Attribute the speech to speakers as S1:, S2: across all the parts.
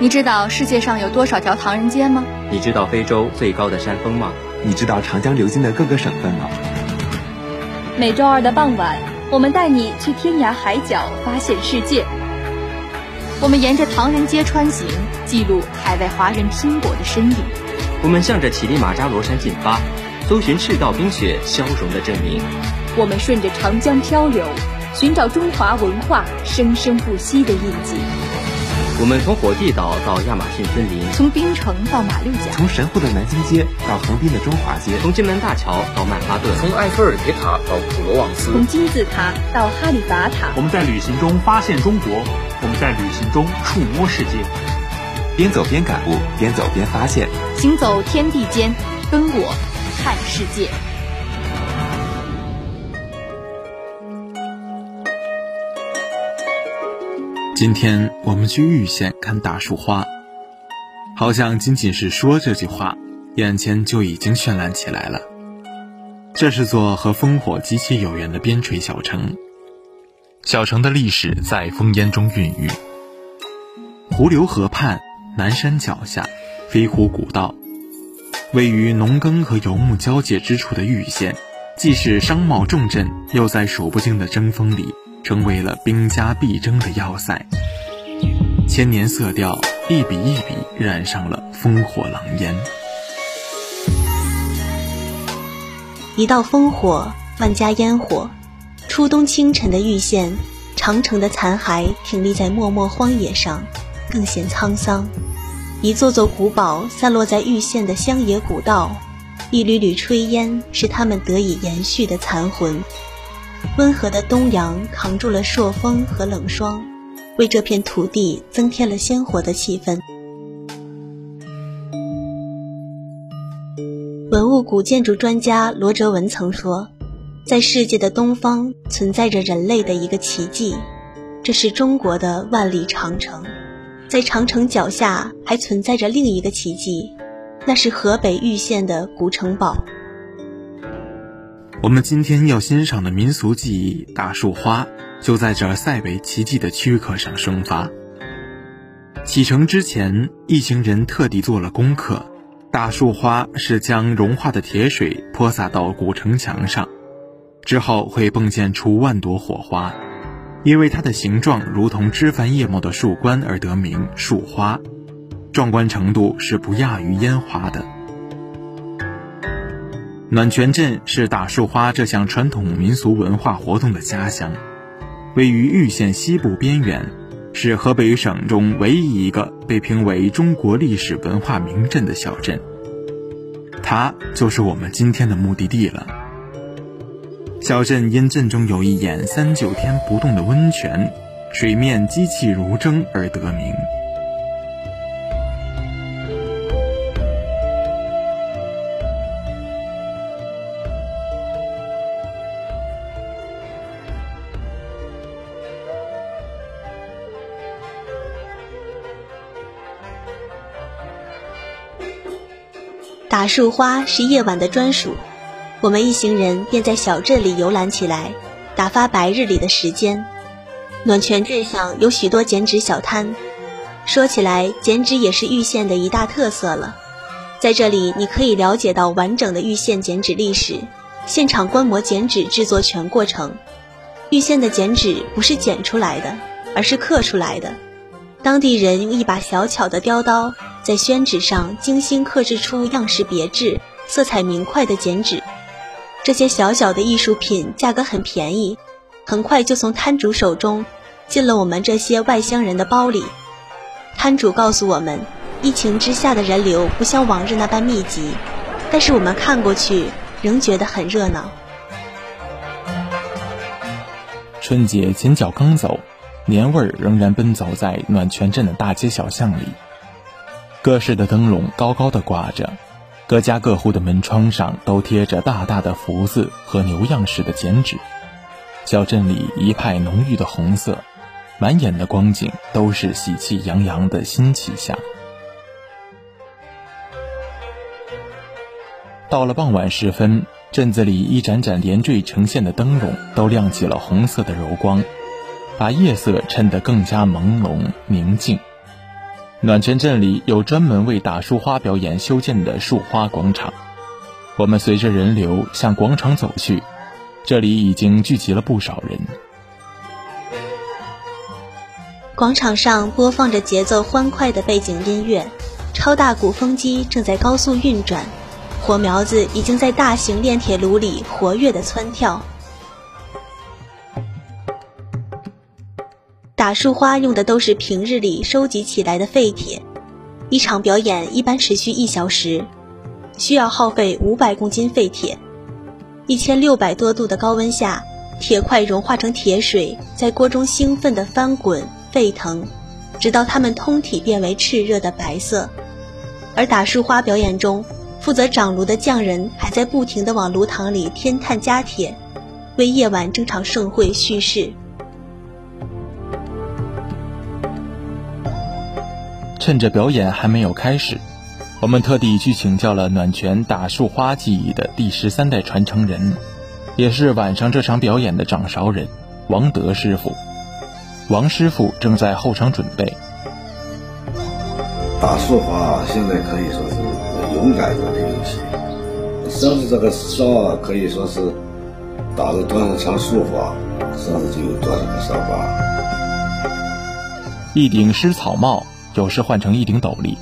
S1: 你知道世界上有多少条唐人街吗？
S2: 你知道非洲最高的山峰吗？
S3: 你知道长江流经的各个省份吗？
S4: 每周二的傍晚，我们带你去天涯海角发现世界。
S1: 我们沿着唐人街穿行，记录海外华人拼搏的身影。
S2: 我们向着乞力马扎罗山进发，搜寻赤道冰雪消融的证明。
S4: 我们顺着长江漂流，寻找中华文化生生不息的印记。
S2: 我们从火地岛到亚马逊森林，
S1: 从槟城到马六甲，
S3: 从神户的南京街到横滨的中华街，
S2: 从金门大桥到曼哈顿，
S5: 从埃菲尔铁塔到普罗旺斯，
S4: 从金字塔到哈利法塔。
S6: 我们在旅行中发现中国，我们在旅行中触摸世界。
S3: 边走边感悟，边走边发现，
S1: 行走天地间，跟我看世界。
S7: 今天我们去玉县看大树花，好像仅仅是说这句话，眼前就已经绚烂起来了。这是座和烽火极其有缘的边陲小城，小城的历史在烽烟中孕育。湖流河畔，南山脚下，飞狐古道，位于农耕和游牧交界之处的玉县，既是商贸重镇，又在数不尽的争锋里。成为了兵家必争的要塞，千年色调一笔一笔染上了烽火狼烟。
S8: 一道烽火，万家烟火。初冬清晨的玉县，长城的残骸挺立在漠漠荒野上，更显沧桑。一座座古堡散落在玉县的乡野古道，一缕缕炊烟是他们得以延续的残魂。温和的东阳扛住了朔风和冷霜，为这片土地增添了鲜活的气氛。文物古建筑专家罗哲文曾说，在世界的东方存在着人类的一个奇迹，这是中国的万里长城。在长城脚下还存在着另一个奇迹，那是河北玉县的古城堡。
S7: 我们今天要欣赏的民俗技艺大树花，就在这塞北奇迹的躯壳上生发。启程之前，一行人特地做了功课。大树花是将融化的铁水泼洒到古城墙上，之后会迸溅出万朵火花，因为它的形状如同枝繁叶茂的树冠而得名树花，壮观程度是不亚于烟花的。暖泉镇是大树花这项传统民俗文化活动的家乡，位于玉县西部边缘，是河北省中唯一一个被评为中国历史文化名镇的小镇。它就是我们今天的目的地了。小镇因镇中有一眼三九天不动的温泉，水面机气如蒸而得名。
S8: 大树花是夜晚的专属，我们一行人便在小镇里游览起来，打发白日里的时间。暖泉镇上有许多剪纸小摊，说起来，剪纸也是玉县的一大特色了。在这里，你可以了解到完整的玉县剪纸历史，现场观摩剪纸制作全过程。玉县的剪纸不是剪出来的，而是刻出来的。当地人用一把小巧的雕刀。在宣纸上精心刻制出样式别致、色彩明快的剪纸，这些小小的艺术品价格很便宜，很快就从摊主手中进了我们这些外乡人的包里。摊主告诉我们，疫情之下的人流不像往日那般密集，但是我们看过去仍觉得很热闹。
S7: 春节前脚刚走，年味儿仍然奔走在暖泉镇的大街小巷里。各式的灯笼高高的挂着，各家各户的门窗上都贴着大大的福字和牛样式的剪纸。小镇里一派浓郁的红色，满眼的光景都是喜气洋洋的新气象。到了傍晚时分，镇子里一盏盏连缀成线的灯笼都亮起了红色的柔光，把夜色衬得更加朦胧宁静。暖泉镇里有专门为打树花表演修建的树花广场。我们随着人流向广场走去，这里已经聚集了不少人。
S8: 广场上播放着节奏欢快的背景音乐，超大鼓风机正在高速运转，火苗子已经在大型炼铁炉里活跃的蹿跳。树花用的都是平日里收集起来的废铁，一场表演一般持续一小时，需要耗费五百公斤废铁。一千六百多度的高温下，铁块融化成铁水，在锅中兴奋地翻滚沸腾，直到它们通体变为炽热的白色。而打树花表演中，负责掌炉的匠人还在不停地往炉膛里添炭加铁，为夜晚这场盛会蓄势。
S7: 趁着表演还没有开始，我们特地去请教了暖泉打树花技艺的第十三代传承人，也是晚上这场表演的掌勺人王德师傅。王师傅正在后场准备。
S9: 打树花现在可以说是勇敢的游戏，上次这个烧可以说是打了多少场树花，上次就有多少个烧花。
S7: 一顶湿草帽。有时换成一顶斗笠，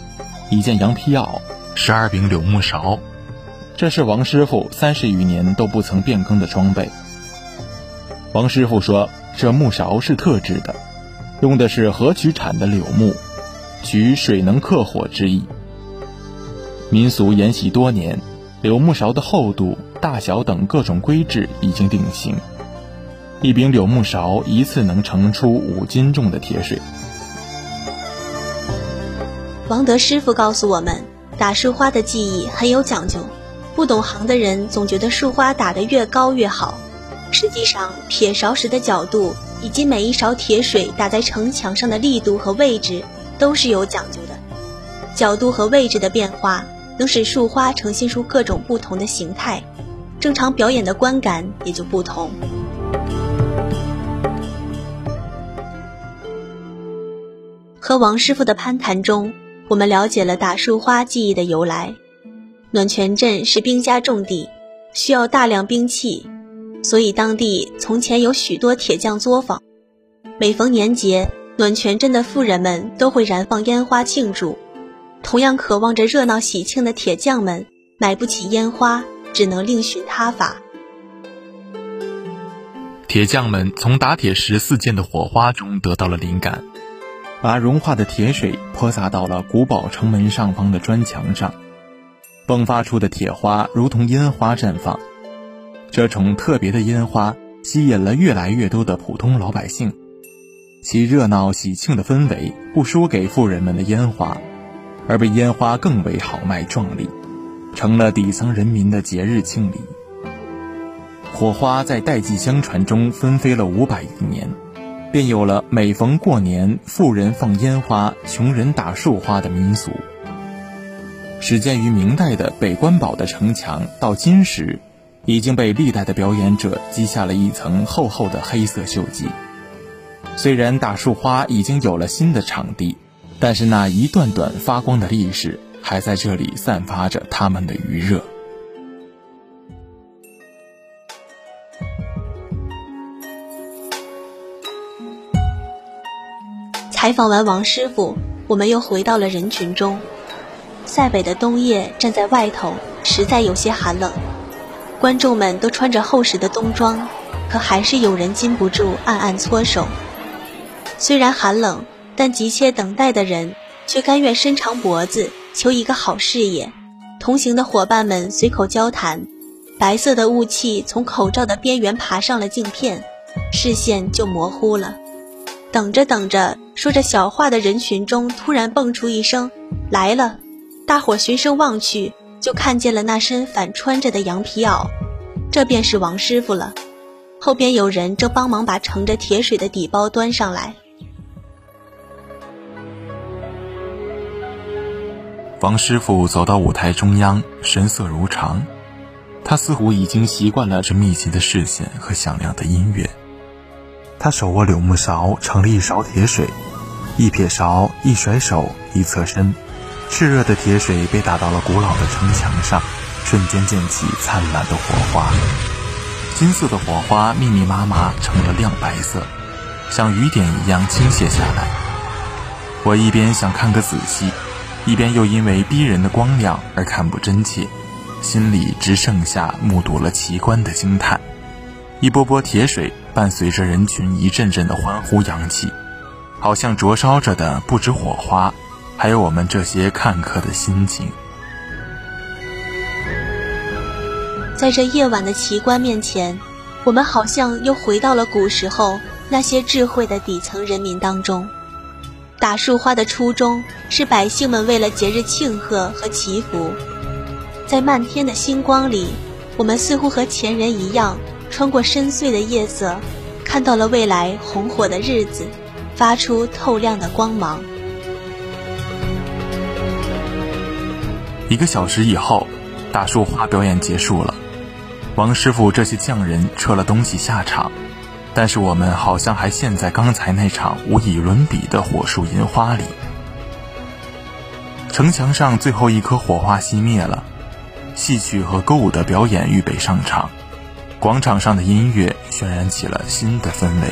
S7: 一件羊皮袄，十二柄柳木勺，这是王师傅三十余年都不曾变更的装备。王师傅说，这木勺是特制的，用的是河曲产的柳木，取水能克火之意。民俗沿袭多年，柳木勺的厚度、大小等各种规制已经定型，一柄柳木勺一次能盛出五斤重的铁水。
S8: 王德师傅告诉我们，打树花的技艺很有讲究。不懂行的人总觉得树花打得越高越好，实际上撇勺时的角度以及每一勺铁水打在城墙上的力度和位置都是有讲究的。角度和位置的变化能使树花呈现出各种不同的形态，正常表演的观感也就不同。和王师傅的攀谈中。我们了解了打树花技艺的由来。暖泉镇是兵家重地，需要大量兵器，所以当地从前有许多铁匠作坊。每逢年节，暖泉镇的富人们都会燃放烟花庆祝。同样渴望着热闹喜庆的铁匠们，买不起烟花，只能另寻他法。
S7: 铁匠们从打铁时四溅的火花中得到了灵感。把融化的铁水泼洒到了古堡城门上方的砖墙上，迸发出的铁花如同烟花绽放。这种特别的烟花吸引了越来越多的普通老百姓，其热闹喜庆的氛围不输给富人们的烟花，而比烟花更为豪迈壮丽，成了底层人民的节日庆礼。火花在代际相传中纷飞了五百余年。便有了每逢过年，富人放烟花，穷人打树花的民俗。始建于明代的北关堡的城墙，到今时，已经被历代的表演者积下了一层厚厚的黑色锈迹。虽然打树花已经有了新的场地，但是那一段段发光的历史，还在这里散发着他们的余热。
S8: 采访完王师傅，我们又回到了人群中。塞北的冬夜，站在外头实在有些寒冷。观众们都穿着厚实的冬装，可还是有人禁不住暗暗搓手。虽然寒冷，但急切等待的人却甘愿伸长脖子求一个好视野。同行的伙伴们随口交谈，白色的雾气从口罩的边缘爬上了镜片，视线就模糊了。等着等着，说着小话的人群中突然蹦出一声“来了”，大伙循声望去，就看见了那身反穿着的羊皮袄，这便是王师傅了。后边有人正帮忙把盛着铁水的底包端上来。
S7: 王师傅走到舞台中央，神色如常，他似乎已经习惯了这密集的视线和响亮的音乐。他手握柳木勺，盛了一勺铁水，一撇勺，一甩手，一侧身，炽热的铁水被打到了古老的城墙上，瞬间溅起灿烂的火花。金色的火花密密麻麻，成了亮白色，像雨点一样倾泻下来。我一边想看个仔细，一边又因为逼人的光亮而看不真切，心里只剩下目睹了奇观的惊叹。一波波铁水伴随着人群一阵阵的欢呼扬起，好像灼烧着的不止火花，还有我们这些看客的心情。
S8: 在这夜晚的奇观面前，我们好像又回到了古时候那些智慧的底层人民当中。打树花的初衷是百姓们为了节日庆贺和祈福，在漫天的星光里，我们似乎和前人一样。穿过深邃的夜色，看到了未来红火的日子，发出透亮的光芒。
S7: 一个小时以后，大树花表演结束了，王师傅这些匠人撤了东西下场，但是我们好像还陷在刚才那场无以伦比的火树银花里。城墙上最后一颗火花熄灭了，戏曲和歌舞的表演预备上场。广场上的音乐渲染起了新的氛围。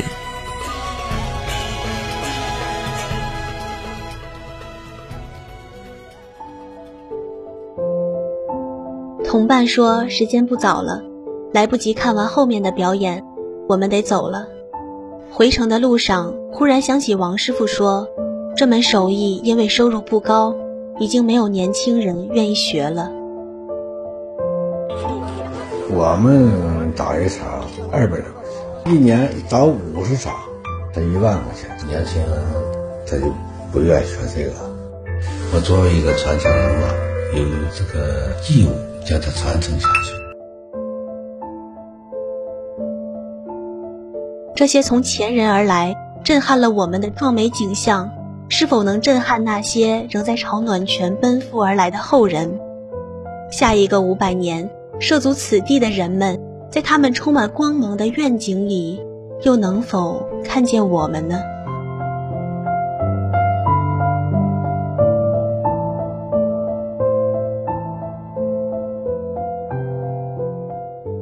S8: 同伴说：“时间不早了，来不及看完后面的表演，我们得走了。”回程的路上，忽然想起王师傅说：“这门手艺因为收入不高，已经没有年轻人愿意学了。”
S9: 我们打一场二百多块钱，一年打五十场，才一万块钱。年轻人他就不愿意学这个。我作为一个传承人嘛，有这个义务将它传承下去。
S8: 这些从前人而来、震撼了我们的壮美景象，是否能震撼那些仍在朝暖泉奔赴而来的后人？下一个五百年。涉足此地的人们，在他们充满光芒的愿景里，又能否看见我们呢？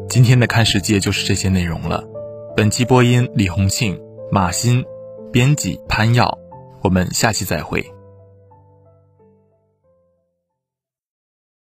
S7: 今天的看世界就是这些内容了。本期播音：李红庆、马鑫，编辑：潘耀。我们下期再会。